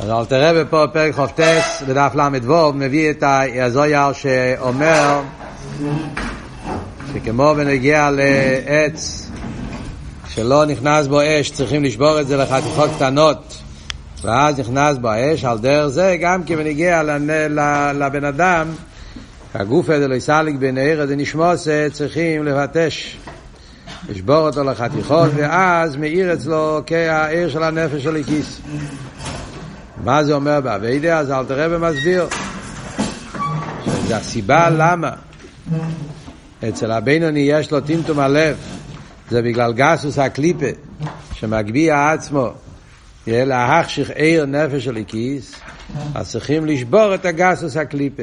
אז אל תראה בפה פרק חופטס בדף ל"ו מביא את הזויר שאומר שכמו בנגיע לעץ שלא נכנס בו אש צריכים לשבור את זה לחתיכות קטנות. ואז נכנס בו האש על דרך זה גם כי בנגיע לבן אדם הגוף הזה לא יסליק בין העיר הזה נשמוס צריכים לבטש לשבור אותו לחתיכות ואז מאיר אצלו כהעיר של הנפש של הכיס מה זה אומר באביידה? אז אל תראה ומסביר. שזה הסיבה למה אצל הבינוני יש לו טמטום הלב, זה בגלל גסוס הקליפה, שמגביה עצמו, להחשיך עיר נפש של הכיס, אז צריכים לשבור את הגסוס הקליפה.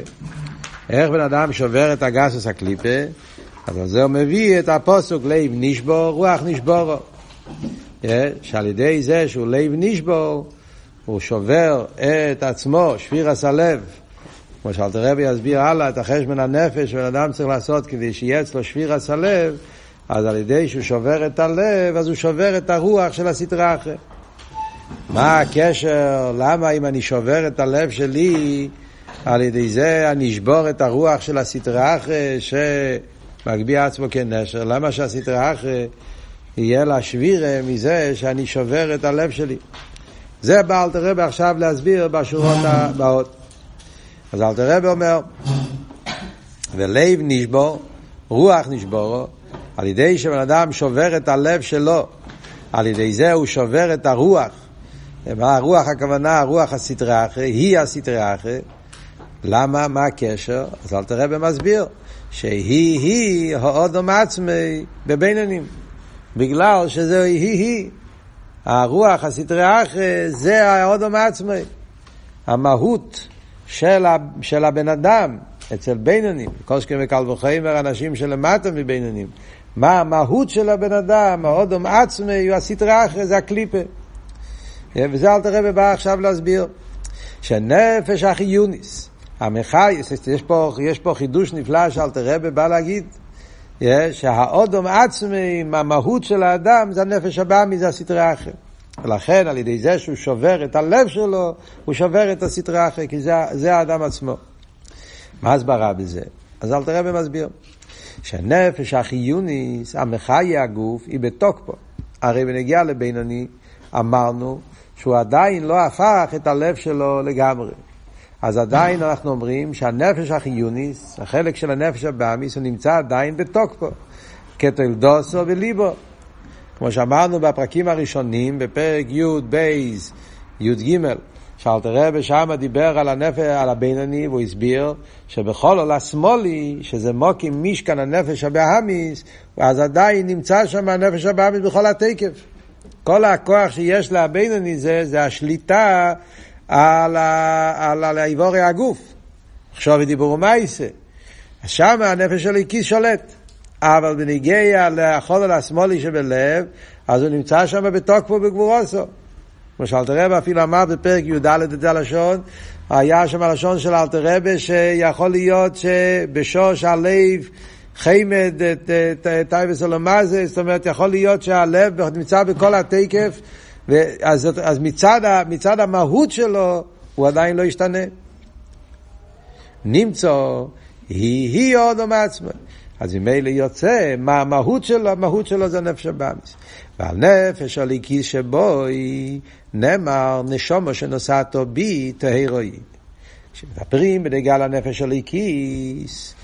איך בן אדם שובר את הגסוס הקליפה? אז על זה הוא מביא את הפוסוק לב נשבור, רוח נשבורו. שעל ידי זה שהוא לב נשבור, הוא שובר את עצמו, שבירס הלב. כמו שאלת רבי יסביר הלאה את החשבון הנפש שבן אדם צריך לעשות כדי שיהיה אצלו שבירס הלב, אז על ידי שהוא שובר את הלב, אז הוא שובר את הרוח של הסטרה אחרי. מה הקשר, למה אם אני שובר את הלב שלי, על ידי זה אני אשבור את הרוח של הסטרה אחרי שמגביה עצמו כנשר, למה שהסטרה אחרי יהיה לה שבירה מזה שאני שובר את הלב שלי? זה בא אלטער רבי עכשיו להסביר בשורות הבאות. אז אלטער רבי אומר, ולב נשבר, רוח נשברה, על ידי שבן אדם שובר את הלב שלו, על ידי זה הוא שובר את הרוח. מה הרוח הכוונה? הרוח הסטרא אחרא, היא הסטרא אחרא. למה? מה הקשר? אז אלטער רבי מסביר, שהיא-היא האדם עצמו בבינונים. בגלל שזה היא-היא. הרוח, הסטרא אחרא, זה האדם עצמו. המהות של, ה, של הבן אדם אצל בינונים, וכל שכן וקל וחומר, אנשים שלמטה מבינונים. מה המהות של הבן אדם, האדם עצמו, הוא הסטרא אחרא, זה הקליפה. וזה אלטער רבי בא עכשיו להסביר. שנפש החיונית, המחיה, יש פה, יש פה חידוש נפלא שאלטער רבי בא להגיד. שהאדם עצמו, המהות של האדם, זה הנפש הבהמית, זה הסטרא אחרא. ולכן על ידי זה שהוא שובר את הלב שלו, הוא שובר את הסטרא אחרא, כי זה, זה האדם עצמו. מה הסברה בזה? אז אלטער רבי מסביר. שהנפש החיונית, המחיה הגוף, היא בתוקפו. הרי בנוגע לבינוני, אמרנו שהוא עדיין לא הפך את הלב שלו לגמרי. אז עדיין אנחנו אומרים שהנפש החיונית, החלק של הנפש הבהמית, הוא נמצא עדיין בתוקפו. כתולדתו בליבו. כמו שאמרנו בפרקים הראשונים, בפרק י"ב, י"ג, שאלטער רבי שמה דיבר על הנפש, על הבינוני, והוא הסביר שבחלל השמאלי, שזה מקום משכן הנפש הבהמית, אז עדיין נמצא שם הנפש הבאמיס בכל התקף. כל הכוח שיש לבינוני זה, זה השליטה על, ה, על, על האיבורי הגוף. עכשיו דיברו מייסה. אז שם הנפש הכיס שולט. אבל בניגיע לחולל השמאלי שבלב, אז הוא נמצא שם בתוקפו בגבורוסו. כמו שאלתר אפילו אמר בפרק י"ד את זה הלשון, היה שם הלשון של אלתר רבה שיכול להיות שבשוש הלב חמד טייבס אלומזה, זאת אומרת יכול להיות שהלב נמצא בכל התקף, אז, אז מצד, מצד המהות שלו הוא עדיין לא ישתנה. נמצא היא היא עוד מעצמה. אז ממילא יוצא מה המהות שלו, המהות שלו זה נפש הבאמיס. ועל נפש הליקיס שבו היא נאמר נשומו שנוסעתו בי תהרוי. כשמדברים בנגיעה לנפש הליקיס,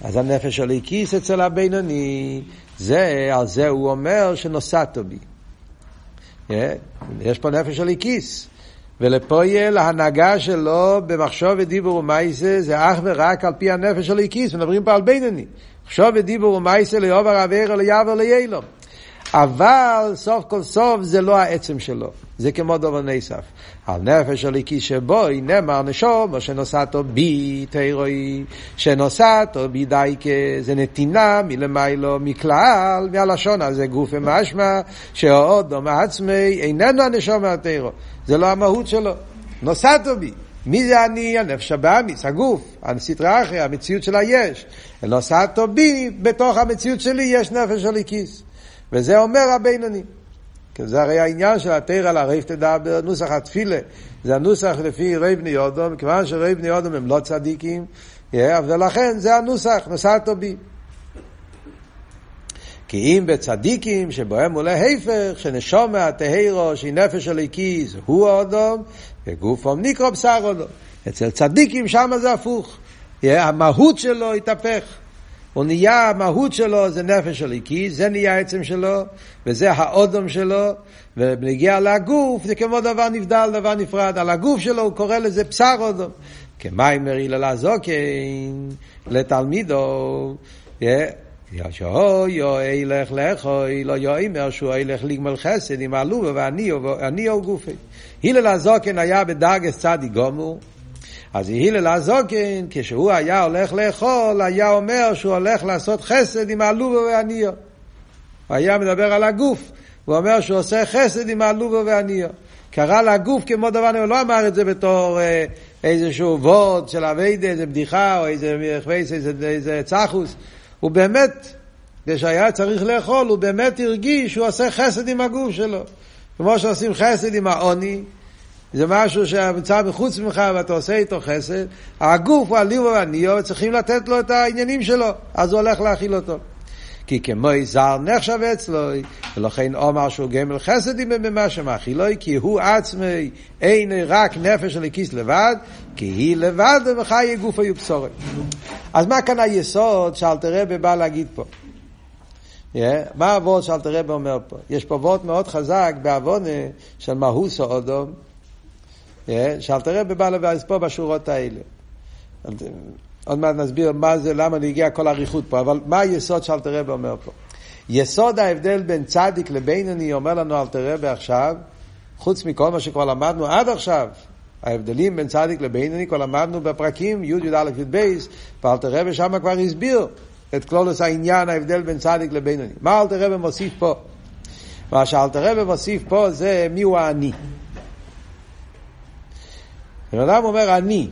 אז הנפש הליקיס אצל הבינוני, זה, על זה הוא אומר שנוסעתו בי. יש פה נפש הליקיס. ולפועל ההנהגה שלו במחשוב ודיבור ומייסה זה אך ורק על פי הנפש של הליקיס, מדברים פה על בינוני. מחשוב ודיבור ומייסה ליובר עבר ליעבר ליילום. אבל סוף כל סוף זה לא העצם שלו, זה כמו דובר נסף. על נפש הליקי שבו נאמר נשום, או שנוסעתו בי תירוי, שנוסעתו בי דייקה, זה נתינה מלמיילו, מכלל, מהלשון הזה גוף ומשמע, שהאודום עצמי איננו הנשום מהתירו, זה לא המהות שלו. נוסעתו בי. מי זה אני? הנפש הבאמיס, הגוף, הסטרה אחרי, המציאות של היש. נוסעתו בי, בתוך המציאות שלי יש נפש הליקיס. וזה אומר הבינוני. כי זה הרי העניין של התרא לערב תדע בנוסח התפילה. זה הנוסח לפי רב בני יודום, מכיוון שרב בני יודום הם לא צדיקים, ולכן זה הנוסח, נוסעתו בי. כי אם בצדיקים שבהם עולה היפך, שנשומה, טהרו, שהיא נפש הליקיס, הוא האדום, וגופו נקרא בשר אדום. אצל צדיקים שם זה הפוך. המהות שלו התהפך. הוא נהיה, המהות שלו זה נפש הליקי, זה נהיה העצם שלו, וזה האודום שלו, ובנגיע לגוף זה כמו דבר נבדל, דבר נפרד. על הגוף שלו הוא קורא לזה בשר אודום. כמים מרילה לזוקן, לתלמידו, ישו יו ילך לכוי, לא יאמר שהוא ילך לגמל חסד עם עלובה ואני גופי. הלל הזוקן היה בדרגס צדי גומור, אז הלל הזוקן, כשהוא היה הולך לאכול, היה אומר שהוא הולך לעשות חסד עם העלובה והניו. הוא היה מדבר על הגוף, הוא אומר שהוא עושה חסד עם העלובה והניו. קרא לגוף כמו דבר, הוא לא אמר את זה בתור אה, איזשהו וורד של אביידה, איזה בדיחה או איזה איזה, איזה, איזה צחוס. הוא באמת, כשהיה צריך לאכול, הוא באמת הרגיש שהוא עושה חסד עם הגוף שלו. כמו שעושים חסד עם העוני, זה משהו שנמצא מחוץ ממך ואתה עושה איתו חסד, הגוף הוא הליבו והניו וצריכים לתת לו את העניינים שלו, אז הוא הולך להאכיל אותו. כי כמו זר נחשב אצלו, ולכן אומר שהוא גמל חסדים במה שמאכילוי, כי הוא עצמי אין רק נפש של הכיס לבד, כי היא לבד ומחיי גוף היו בשורת. אז מה כאן היסוד שאלתרבה בא להגיד פה? Yeah, מה הוורד שאלתרבה אומר פה? יש פה וורד מאוד חזק בעוונה של מהוס או אודום, שאלתר רבי בא לבאס פה בשורות האלה. עוד מעט נסביר מה זה, למה נגיע כל האריכות פה, אבל מה היסוד שאלתר רבי אומר פה? יסוד ההבדל בין צדיק לבינוני, אומר לנו אלתר רבי עכשיו, חוץ מכל מה שכבר למדנו עד עכשיו, ההבדלים בין צדיק לבינוני, כבר למדנו בפרקים י' י"א י"ב, ואלתר רבי שם כבר הסביר את כלולוס העניין, ההבדל בין צדיק לבינוני. מה אלתר רבי מוסיף פה? מה שאלתר רבי מוסיף פה זה מי הוא האני. בן אדם אומר אני,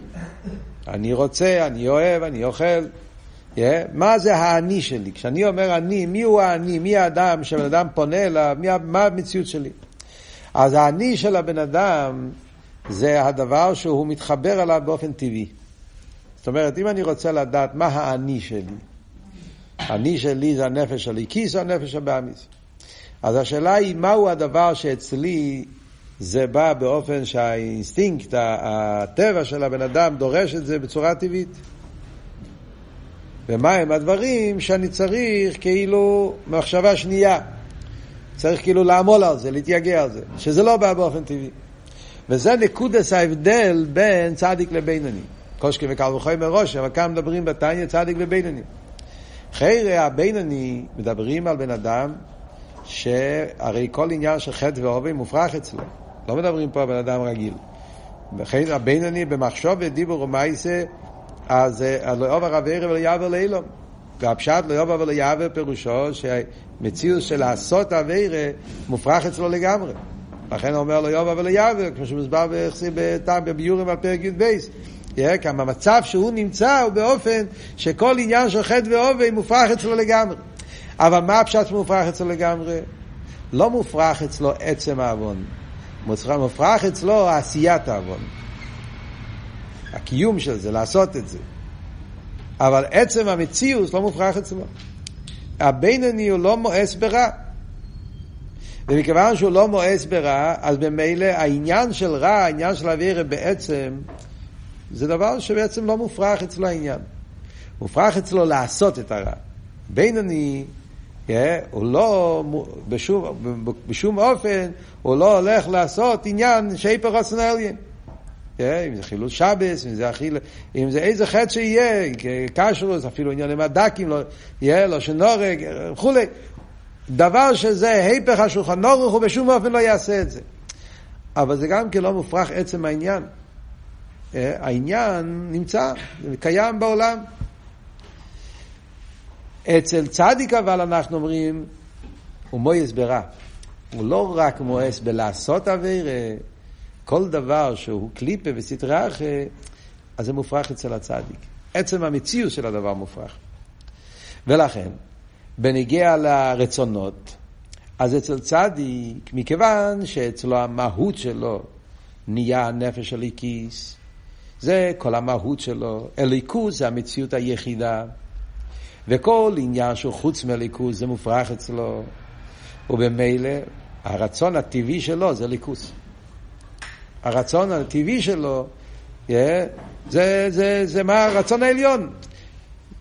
אני רוצה, אני אוהב, אני אוכל. Yeah, מה זה האני שלי? כשאני אומר אני, מי הוא האני? מי האדם שבן אדם פונה אליו? מי, מה המציאות שלי? אז האני של הבן אדם זה הדבר שהוא מתחבר אליו באופן טבעי. זאת אומרת, אם אני רוצה לדעת מה האני שלי, האני שלי זה הנפש שלי, האלוקית או הנפש הבהמית. אז השאלה היא, מהו הדבר שאצלי זה בא באופן שהאינסטינקט, הטבע של הבן אדם דורש את זה בצורה טבעית. ומה הם הדברים שאני צריך כאילו מחשבה שנייה. צריך כאילו לעמול על זה, להתייגע על זה, שזה לא בא באופן טבעי. וזה נקודס ההבדל בין צדיק לבינוני. קושקי וקל וחוי מראש, אבל כאן מדברים בתניא צדיק ובינוני. חיירי הבינוני מדברים על בן אדם שהרי כל עניין של חטא ועובי מופרך אצלו. לא מדברים פה על בן אדם רגיל. וכן הבינוני במחשוב ודיבור ומייסה, אז לא יאבר אבירה ולא יעבר לאילום. והפשט לא יאבר ולא יעבר פירושו שהמציאות של לעשות אבירה מופרך אצלו לגמרי. לכן אומר לא יאבר ולא יעבר, כמו שמוסבר בטעם בביורים על פרק י"ב. כי המצב שהוא נמצא הוא באופן שכל עניין של חטא ועובי מופרך אצלו לגמרי. אבל מה הפשט מופרך אצלו לגמרי? לא מופרך אצלו עצם העוון. מופרך אצלו עשיית העוון. הקיום של זה, לעשות את זה. אבל עצם המציאות לא מופרך אצלו. הבינוני הוא לא מואס ברע. ומכיוון שהוא לא מואס ברע, אז במילא העניין של רע, העניין של אווירה בעצם, זה דבר שבעצם לא מופרך אצלו העניין. מופרך אצלו לעשות את הרע. בינוני הוא לא, בשום, בשום אופן, הוא לא הולך לעשות עניין שייפר רצונליין. אם זה חילול שבס, אם זה אכיל, אם זה איזה חטא שיהיה, קשרוס, אפילו עניין עם הדקים, לא, יהיה לו שנורג, וכולי. דבר שזה היפך השולחן נורך, הוא בשום אופן לא יעשה את זה. אבל זה גם כן לא מופרך עצם העניין. העניין נמצא, קיים בעולם. אצל צדיק אבל אנחנו אומרים, הוא מויס ברע. הוא לא רק מואס בלעשות אווירה, כל דבר שהוא קליפה וסטרה אחרי, אז זה מופרך אצל הצדיק. עצם המציאות של הדבר מופרך. ולכן, בנגיע לרצונות, אז אצל צדיק, מכיוון שאצלו המהות שלו נהיה הנפש הליקיס, זה כל המהות שלו. אליקוס זה המציאות היחידה. וכל עניין שהוא חוץ מליכוס זה מופרך אצלו. ובמילא הרצון הטבעי שלו זה ליכוס. הרצון הטבעי שלו yeah, זה, זה, זה מה הרצון העליון.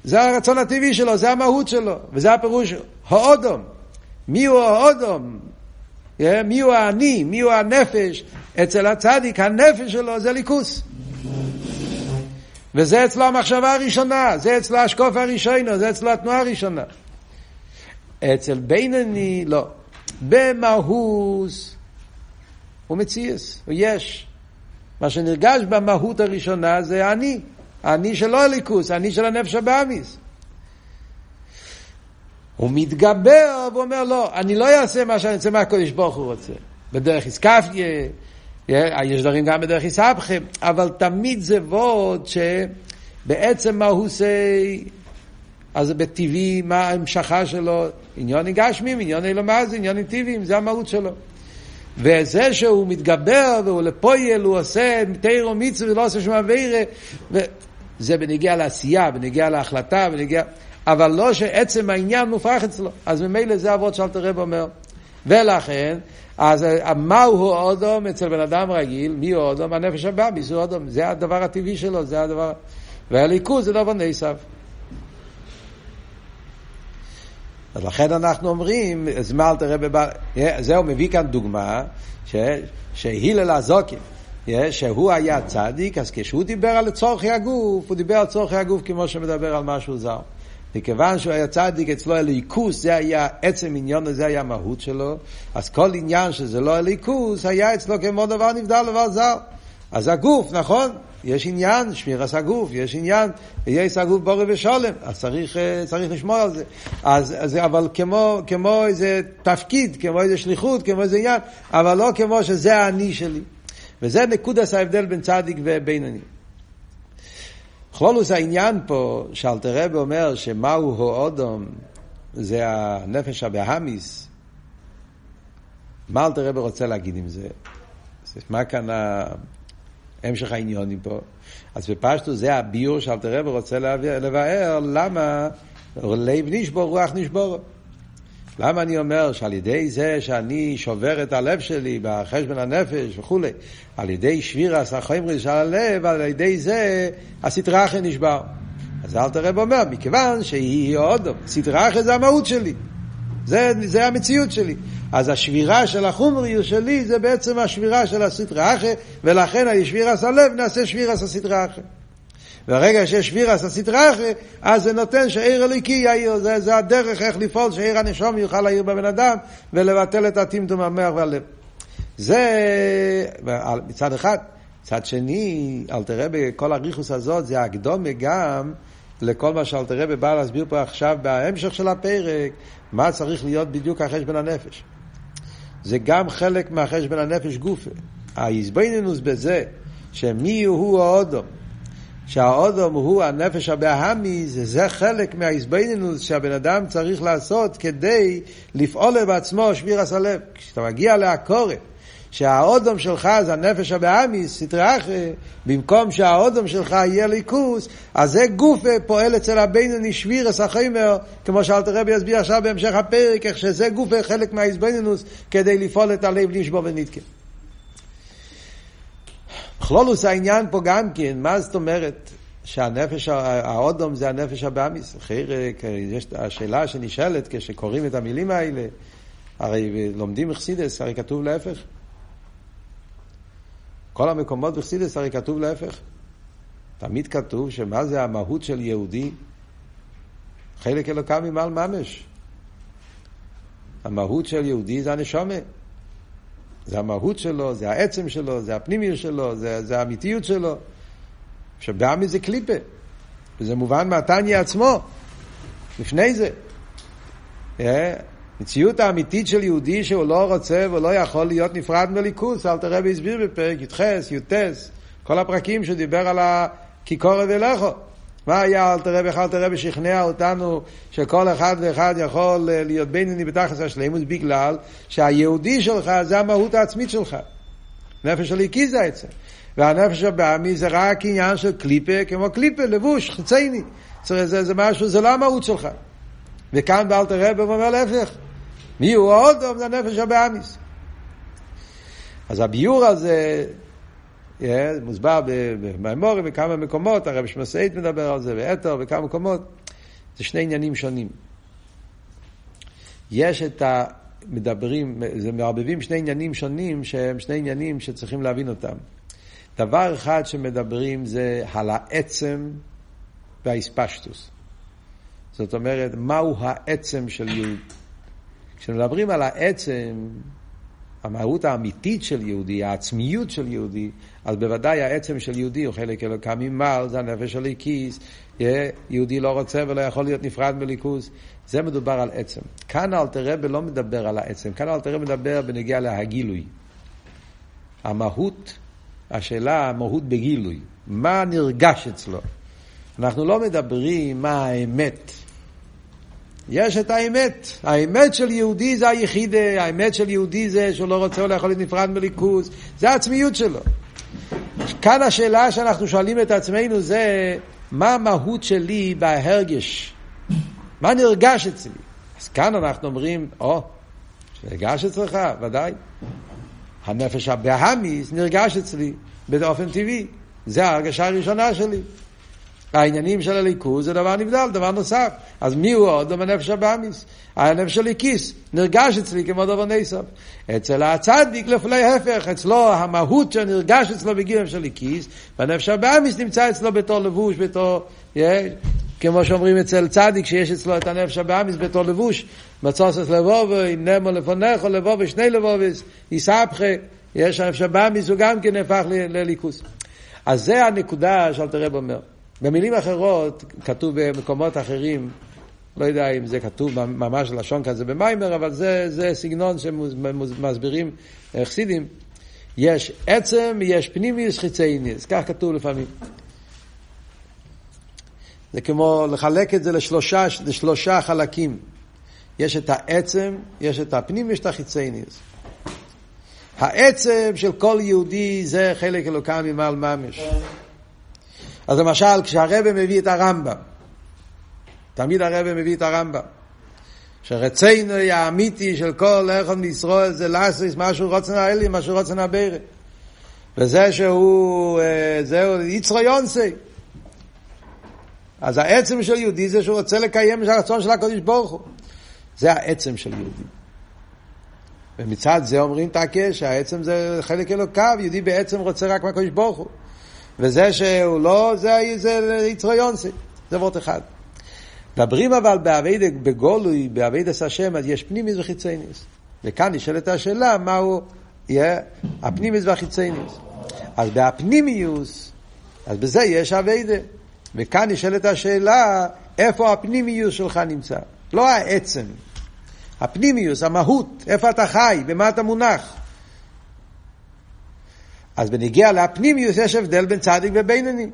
זה הרצון הטבעי שלו, זה המהות שלו, וזה הפירוש האודום. מי הוא האודום? Yeah, מי הוא האני? מי הוא הנפש? אצל הצדיק הנפש שלו זה ליכוס. וזה אצלו המחשבה הראשונה, זה אצלו השקוף הראשונה, זה אצלו התנועה הראשונה. אצל בינני, לא. במהוס הוא מציאס, הוא יש. מה שנרגש במהות הראשונה זה אני. אני של הליכוס, אני של הנפש הבאמיס. הוא מתגבר ואומר לא, אני לא אעשה מה שאני רוצה מהקודש ברוך הוא רוצה. בדרך איסקפיה, יש דברים גם בדרך איסבכם, אבל תמיד זה וורד שבעצם מה הוא עושה, אז בטבעי, מה ההמשכה שלו, עניונים גשמים, עניונים למז, עניונים טבעיים, זה המהות שלו. וזה שהוא מתגבר והוא לפויל, הוא עושה תירו מצווה ולא עושה שום אבירה, זה בנגיע לעשייה, בנגיע להחלטה, בנגיע... אבל לא שעצם העניין מופרך אצלו. אז ממילא זה אבות שאלתר רב אומר. ולכן, אז מהו אודום אצל בן אדם רגיל? מי הוא אודום? הנפש הבא, מי זה אודום? זה הדבר הטבעי שלו, זה הדבר... והליכוז זה דבר נסף. אז לכן אנחנו אומרים, זמל תראה בבא... זהו, מביא כאן דוגמה, ש... שהילל הזוקים, שהוא היה צדיק, אז כשהוא דיבר על צורכי הגוף, הוא דיבר על צורכי הגוף כמו שמדבר על משהו זר. מכיוון שהוא היה צדיק, אצלו הליכוס, זה היה עצם עניון, זה היה המהות שלו, אז כל עניין שזה לא הליכוס, היה אצלו כמו דבר נבדל, דבר זר. אז הגוף, נכון, יש עניין, שמירס הגוף, יש עניין, יש הגוף בורא ושולם, אז צריך, אה, צריך לשמור על זה. אז, אז, אבל כמו, כמו איזה תפקיד, כמו איזה שליחות, כמו איזה עניין, אבל לא כמו שזה האני שלי. וזה נקודס ההבדל בין צדיק ובינוני. כלולוס העניין פה, שאלתר רב אומר שמהו הואודום, זה הנפש הבהמיס. מה אלתר רב רוצה להגיד עם זה? מה כאן המשך העניונים פה? אז בפשטו זה הביור שאלתר רב רוצה לבאר, למה לב נשבור, רוח נשבור. למה אני אומר שעל ידי זה שאני שובר את הלב שלי בחשבון הנפש וכולי, על ידי שביר הסחיימרי של הלב, על ידי זה הסטראחה נשבר. אז אל תראה ואומר, מכיוון שהיא אודום, סטראחה זה המהות שלי. זה, זה המציאות שלי. אז השבירה של החומריות שלי זה בעצם השבירה של הסטראחה, ולכן הישבירס הלב נעשה שבירס הסטראחה. ברגע שיש שבירס הסטראחה, אז זה נותן שעיר אליקי יאיר, זה, זה הדרך איך לפעול שעיר הנשום יוכל להעיר בבן אדם ולבטל את הטמטום המח והלב. זה מצד אחד. מצד שני, אל תראה בכל הריכוס הזאת, זה הקדומה גם לכל מה שאל תראה בא להסביר פה עכשיו בהמשך של הפרק, מה צריך להיות בדיוק החשבון הנפש. זה גם חלק מהחשבון הנפש גופה. ההזבנינוס בזה שמי הוא האודום, שהאודום הוא הנפש הבהמי, זה, זה חלק מהאיזבנינוס שהבן אדם צריך לעשות כדי לפעול בעצמו שביר הסלב. כשאתה מגיע לעקורת, שהאודום שלך זה הנפש הבהמי, סטרי אחרי, במקום שהאודום שלך יהיה ליכוס, אז זה גוף פועל אצל הבינוני שבירס החיימר, כמו שאלת הרבי יסביר עכשיו בהמשך הפרק, איך שזה גוף חלק מהאיזבנינוס כדי לפעול את הלב לשבור ונתקן. בכלולוס העניין פה גם כן, מה זאת אומרת שהנפש, האודום זה הנפש הבאמיס? אחרת, יש השאלה שנשאלת כשקוראים את המילים האלה, הרי לומדים אכסידס, הרי כתוב להפך. כל המקומות בחסידס הרי כתוב להפך. תמיד כתוב שמה זה המהות של יהודי? חלק אלוקם ממעל ממש. המהות של יהודי זה הנשומה. זה המהות שלו, זה העצם שלו, זה הפנימיות שלו, זה, זה האמיתיות שלו. שבעמי זה קליפה. וזה מובן מהתניא עצמו, לפני זה. המציאות האמיתית של יהודי שהוא לא רוצה ולא יכול להיות נפרד מליכוס, אל תראה והסביר בפרק י"ח, י"ט, כל הפרקים שדיבר על הכיכורת ולכו. מה היה אלתר רבי? אלתר רבי שכנע אותנו שכל אחד ואחד יכול להיות בינוני בתכלס השלימות בגלל שהיהודי שלך זה המהות העצמית שלך. נפש הליקי זה עצם. והנפש הבאמי זה רק עניין של קליפה, כמו קליפה, לבוש, חיצייני. זה, זה, זה משהו, זה לא המהות שלך. וכאן באלתר רבי אומר להפך. מי הוא עוד? זה הנפש הבאמיס. אז הביור הזה yeah, מוסבר במימורים בכמה מקומות, הרב שמסעית מדבר על זה, ואתר בכמה מקומות, זה שני עניינים שונים. יש את ה... מדברים, זה מערבבים שני עניינים שונים שהם שני עניינים שצריכים להבין אותם. דבר אחד שמדברים זה על העצם והאספשטוס. זאת אומרת, מהו העצם של יהוד. כשמדברים על העצם, המהות האמיתית של יהודי, העצמיות של יהודי, אז בוודאי העצם של יהודי הוא חלק אלוקא ממעל, זה הנפש של הכיס, יהודי לא רוצה ולא יכול להיות נפרד מליכוז, זה מדובר על עצם. כאן אלתר רבי לא מדבר על העצם, כאן אלתר רבי מדבר בנגיע להגילוי. המהות, השאלה המהות בגילוי, מה נרגש אצלו. אנחנו לא מדברים מה האמת. יש את האמת. האמת של יהודי זה היחידה, האמת של יהודי זה שהוא לא רוצה או לא יכול להיות נפרד מליכוז, זה העצמיות שלו. כאן השאלה שאנחנו שואלים את עצמנו זה, מה המהות שלי בהרגש? מה נרגש אצלי? אז כאן אנחנו אומרים, או, נרגש אצלך, ודאי. הנפש הבהמיס נרגש אצלי באופן טבעי. זה ההרגשה הראשונה שלי. העניינים של הליכוז זה דבר נבדל, דבר נוסף. אז מי הוא עוד? הנפש הבאמיס. הנפש של ליקיס נרגש אצלי כמו דבר נסף. אצל הצדיק לפני ההפך, אצלו המהות שנרגש אצלו בגיל של ליקיס, והנפש הבאמיס נמצא אצלו בתור לבוש, בתור... כמו שאומרים אצל צדיק, שיש אצלו את הנפש הבאמיס בתור לבוש, מצוסס לבובו, נמו לפונכו, לבובו, שני לבובס, יסבכה, יש הנפש הבאמיס, הוא גם כן נהפך לליכוס. אז זה הנקודה שאלתר רב אומר. במילים אחרות, כתוב במקומות אחרים, לא יודע אם זה כתוב ממש לשון כזה במיימר, אבל זה, זה סגנון שמסבירים חסידים. יש עצם, יש פנימיוס, חיצייניוס, כך כתוב לפעמים. זה כמו לחלק את זה לשלושה, לשלושה חלקים. יש את העצם, יש את הפנים, יש את החיצייניוס. העצם של כל יהודי זה חלק אלוקם ממעל ממש. אז למשל, כשהרבא מביא את הרמב"ם, תמיד הרבא מביא את הרמב"ם, שרצינו האמיתי של כל אחד מישראל זה לעשות משהו רוצן האלי, משהו רוצן הבירה. וזה שהוא, אה, זהו יצרו יונסי. אז העצם של יהודי זה שהוא רוצה לקיים את הרצון של הקודש ברוך הוא. זה העצם של יהודי. ומצד זה אומרים תקה שהעצם זה חלק אלוקיו, יהודי בעצם רוצה רק מהקודש ברוך הוא. וזה שהוא לא, זה, יצרו יונסי, זה וורט אחד. מדברים אבל באביידה, בגולוי, באביידס השם, אז יש פנימיס וחיצייניס. וכאן נשאלת השאלה, מהו יהיה הפנימיס והחיצייניס. אז בהפנימיוס, אז בזה יש אביידה. וכאן נשאלת השאלה, איפה הפנימיוס שלך נמצא? לא העצם. הפנימיוס, המהות, איפה אתה חי, במה אתה מונח. אז בניגיע לפנימיוס יש הבדל בין צדיק ובינוני.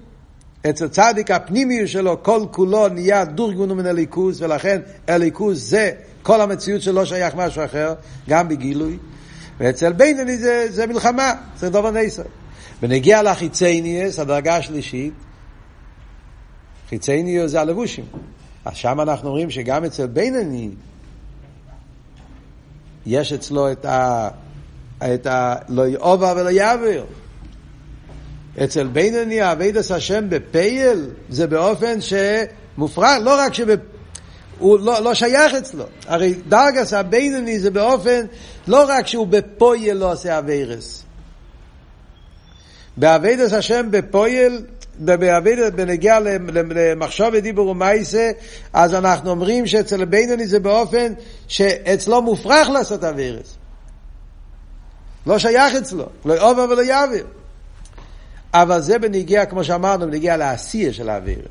אצל צדיק הפנימיוס שלו כל כולו נהיה דורגונו מן הליכוז ולכן הליכוז זה כל המציאות שלו שייך משהו אחר, גם בגילוי. ואצל בינוני זה, זה מלחמה, זה דובר נסר. ונגיע לחיצייניוס, הדרגה השלישית, חיצייניוס זה הלבושים. אז שם אנחנו רואים שגם אצל בינוני יש אצלו את ה... את ה... לא עבר ולא יעבור. אצל בינוני עבודת השם בפועל זה באופן שמופרך, לא רק שב... הוא לא, לא שייך אצלו. הרי דרגת הבינוני זה באופן, לא רק שהוא בפועל לא עושה עבירות. בעבודת השם בפועל, בנוגע למחשבה ודיבור ומעשה, אז אנחנו אומרים שאצל בינוני זה באופן שאצלו מופרך לעשות אבירס. לא שייך אצלו, לא יאובר ולא יעביר. אבל זה בניגיע, כמו שאמרנו, בניגיע לעשייה של האווירה.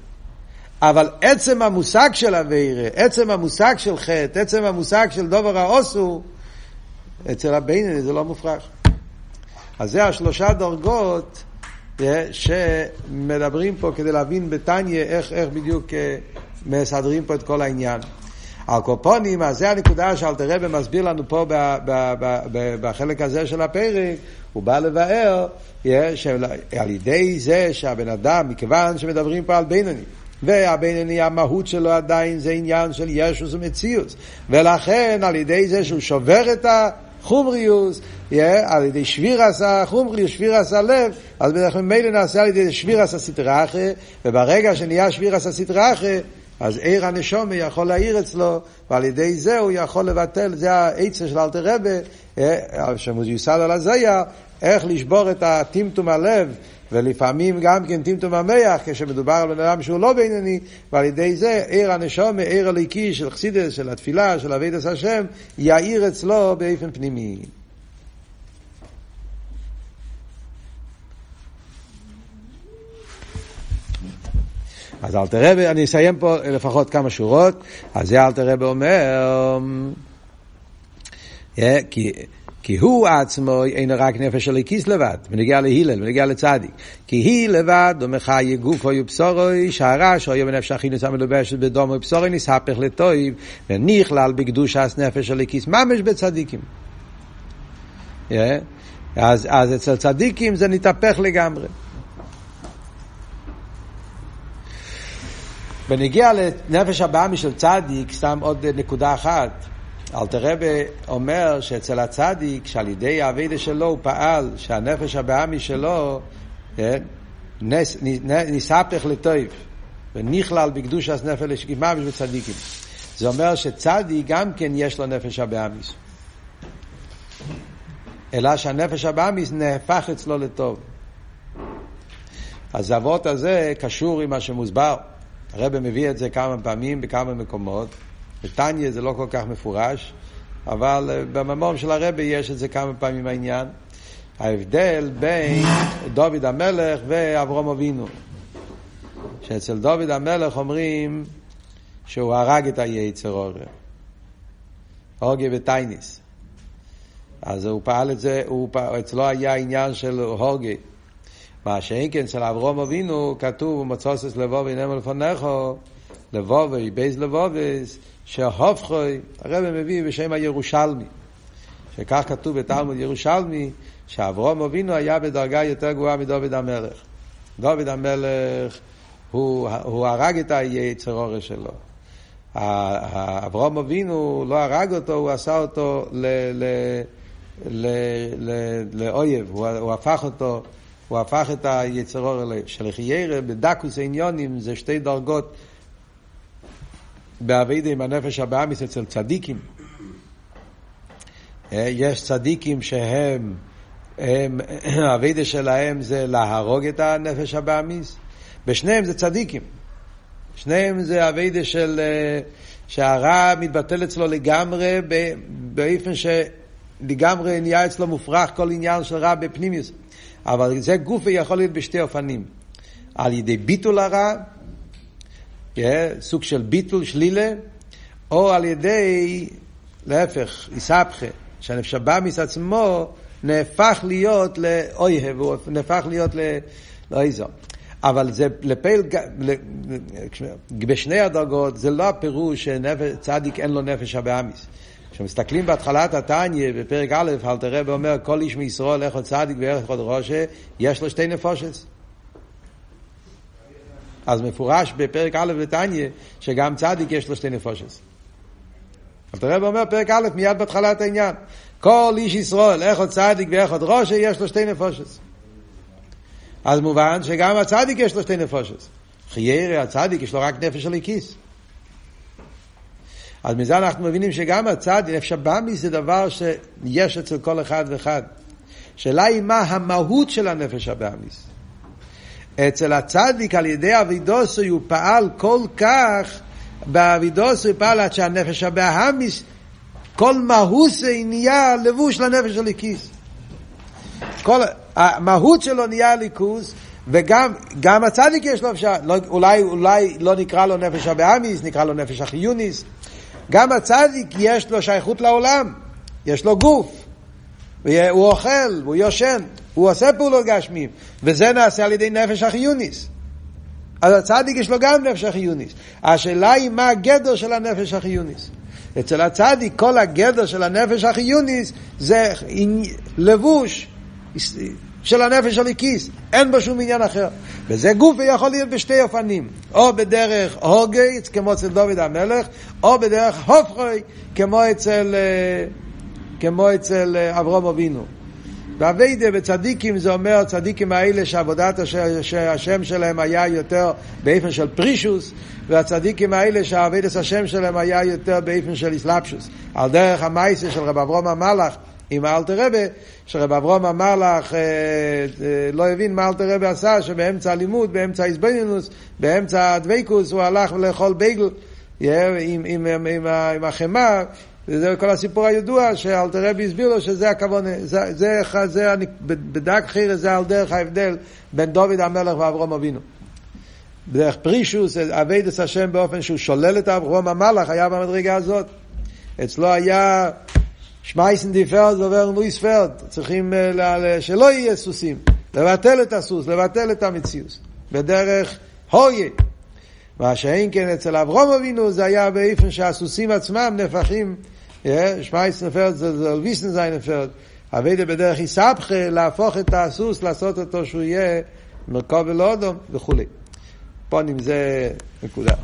אבל עצם המושג של האווירה, עצם המושג של חטא, עצם המושג של דובר האוסו, אצל הבינני זה לא מופרך. אז זה השלושה דרגות שמדברים פה כדי להבין בתניא איך, איך בדיוק מסדרים פה את כל העניין. על קופונים, אז זה הנקודה שאלתר רבי מסביר לנו פה בחלק הזה של הפרק, הוא בא לבאר שעל ידי זה שהבן אדם, מכיוון שמדברים פה על בינוני, והבינוני המהות שלו עדיין זה עניין של ישוס ומציאות, ולכן על ידי זה שהוא שובר את החומריוס, yeah, על ידי שבירס החומריוס, שבירס הלב, אז בדרך כלל ממילא נעשה על ידי שבירס הסטראחה, וברגע שנהיה שבירס הסטראחה, אז עיר הנשומה יכול להעיר אצלו, ועל ידי זה הוא יכול לבטל, זה העצה של אלתר רבה, אה, שמוזיוסד על הזיה, איך לשבור את הטמטום הלב, ולפעמים גם כן טמטום המח, כשמדובר על בן אדם שהוא לא בינוני, ועל ידי זה עיר הנשומה, עיר הליקי של חסידס, של התפילה, של אבידס השם, יאיר אצלו באופן פנימי. אז אלתר רבי, אני אסיים פה לפחות כמה שורות, אז זה אלתר רבי אומר, yeah, כי, כי הוא עצמו אינו רק נפש של הכיס לבד, ונגיע להילל, ונגיע לצדיק. כי היא לבד, ומחי גופו ובשורוי, שהרש אוהב בנפש החינוס המלובשת בדום ובשורוי, נספך לטויב, ונכלל בקדושת נפש של הכיס, ממש בצדיקים. Yeah. אז, אז אצל צדיקים זה נתהפך לגמרי. בנגיע לנפש הבאמי של צדיק, סתם עוד נקודה אחת. אלתר רבי אומר שאצל הצדיק, שעל ידי האבידה שלו הוא פעל, שהנפש הבאמי שלו כן, נס, נספך לטויב, ונכלל בקדושת נפש לשגימה וצדיקים. זה אומר שצדיק גם כן יש לו נפש הבאמיס. אלא שהנפש הבאמיס נהפך אצלו לטוב. אז האבות הזה קשור עם מה שמוסבר. הרב מביא את זה כמה פעמים בכמה מקומות. בטניה זה לא כל כך מפורש, אבל אה, בממום של הרבי יש את זה כמה פעמים העניין. ההבדל בין דוד המלך ואברום אבינו. שאצל דוד המלך אומרים שהוא הרג את היצר אורי. הוגי וטייניס. אז הוא פעל את זה, הוא, אצלו היה עניין של הוגי. מה שאין כן אצל אברום אבינו כתוב ומצוסס לבובי נמל לפניכו לבובי בייז לבוביס שהופכוי הרב מביא בשם הירושלמי שכך כתוב בתלמוד ירושלמי שאברום אבינו היה בדרגה יותר גבוהה מדוד המלך. דוד המלך הוא, הוא הרג את היצר אורש שלו. אברום אבינו לא הרג אותו, הוא עשה אותו לאויב, הוא, הוא הפך אותו הוא הפך את היצרור אליו. שלחיירה בדקוס העניונים זה שתי דרגות באביידה עם הנפש הבאמיס אצל צדיקים. אה, יש צדיקים שהם, האביידה שלהם זה להרוג את הנפש הבאמיס, בשניהם זה צדיקים. שניהם זה אביידה של... אה, שהרע מתבטל אצלו לגמרי באופן שלגמרי נהיה אצלו מופרך כל עניין של רע בפנימיוס. אבל זה גופה יכול להיות בשתי אופנים. על ידי ביטול הרע, yeah, סוג של ביטול, שלילה, או על ידי, להפך, איסבכה, שהנפש הבאמיס עצמו נהפך להיות לאויב, הוא נהפך להיות לאיזו. אבל זה לפעיל, בשני הדרגות, זה לא הפירוש שצדיק אין לו נפש הבאמיס. כשמסתכלים בהתחלת התניא, בפרק א', אל תראה ואומר, כל איש מישראל, עוד צדיק ואיך עוד ראשה, יש לו שתי נפושת. אז מפורש בפרק א' בתניא, שגם צדיק יש לו שתי נפושת. אל תראה ואומר, פרק א', מיד בהתחלת העניין. כל איש ישראל, איך עוד צדיק ואיך עוד ראשה, יש לו שתי נפושת. אז מובן שגם הצדיק יש לו שתי נפושת. חיירה, הצדיק יש לו רק נפש של הכיס. אז מזה אנחנו מבינים שגם הצד, נפש הבאמיס זה דבר שיש אצל כל אחד ואחד. שאלה היא מה המהות של הנפש הבאמיס. אצל הצדיק על ידי אבידוסו הוא פעל כל כך, באבידוסו הוא פעל עד שהנפש הבאמיס, כל מהוסי נהיה לבוש לנפש של הכיס. כל המהות שלו נהיה ליכוס, וגם גם הצדיק יש לו אפשר, לא, אולי, אולי לא נקרא לו נפש הבאמיס, נקרא לו נפש החיוניס, גם הצדיק יש לו שייכות לעולם, יש לו גוף. הוא אוכל, הוא יושן, הוא עושה פעולות גשמיים, וזה נעשה על ידי נפש החיוניס. אז הצדיק יש לו גם נפש החיוניס. השאלה היא מה הגדר של הנפש החיוניס. אצל הצדיק כל הגדר של הנפש החיוניס זה לבוש של הנפש הליקיס, אין בו שום עניין אחר. וזה גוף יכול להיות בשתי אופנים, או בדרך הוגי, כמו אצל דוד המלך, או בדרך הופכוי, כמו אצל, אה, כמו אצל אה, אברום אבינו. באביידה בצדיקים זה אומר צדיקים האלה שעבודת השם שלהם היה יותר באופן של פרישוס והצדיקים האלה שהאביידס השם שלהם היה יותר באופן של איסלאפשוס על דרך המייסה של רב אברום המלאך עם האלתר רבה, שרב אברום אמר לך, אה, אה, לא הבין מה אלתר רבה עשה, שבאמצע הלימוד, באמצע איזבנינוס, באמצע הדבקוס, הוא הלך לאכול בייגל עם, עם, עם, עם, עם החמאה, וזה כל הסיפור הידוע שאלתר רבי הסביר לו שזה הכוונה, זה, זה, זה, זה בדק חירה זה על דרך ההבדל בין דוד המלך ואברום אבינו. בדרך פרישוס, אביידס השם באופן שהוא שולל את אברום המלך, היה במדרגה הזאת. אצלו היה שמייסן די פרד עובר נויס פרד, צריכים שלא יהיה סוסים, לבטל את הסוס, לבטל את המציאות, בדרך הויה. מה שאין כן אצל אברום אבינו זה היה באופן שהסוסים עצמם נפחים, שמייסן פרד זה אלוויסן זיין פרד, אביידה בדרך יסבכה להפוך את הסוס, לעשות אותו שהוא יהיה מרכוב ולאודום וכולי. פה נמצא נקודה.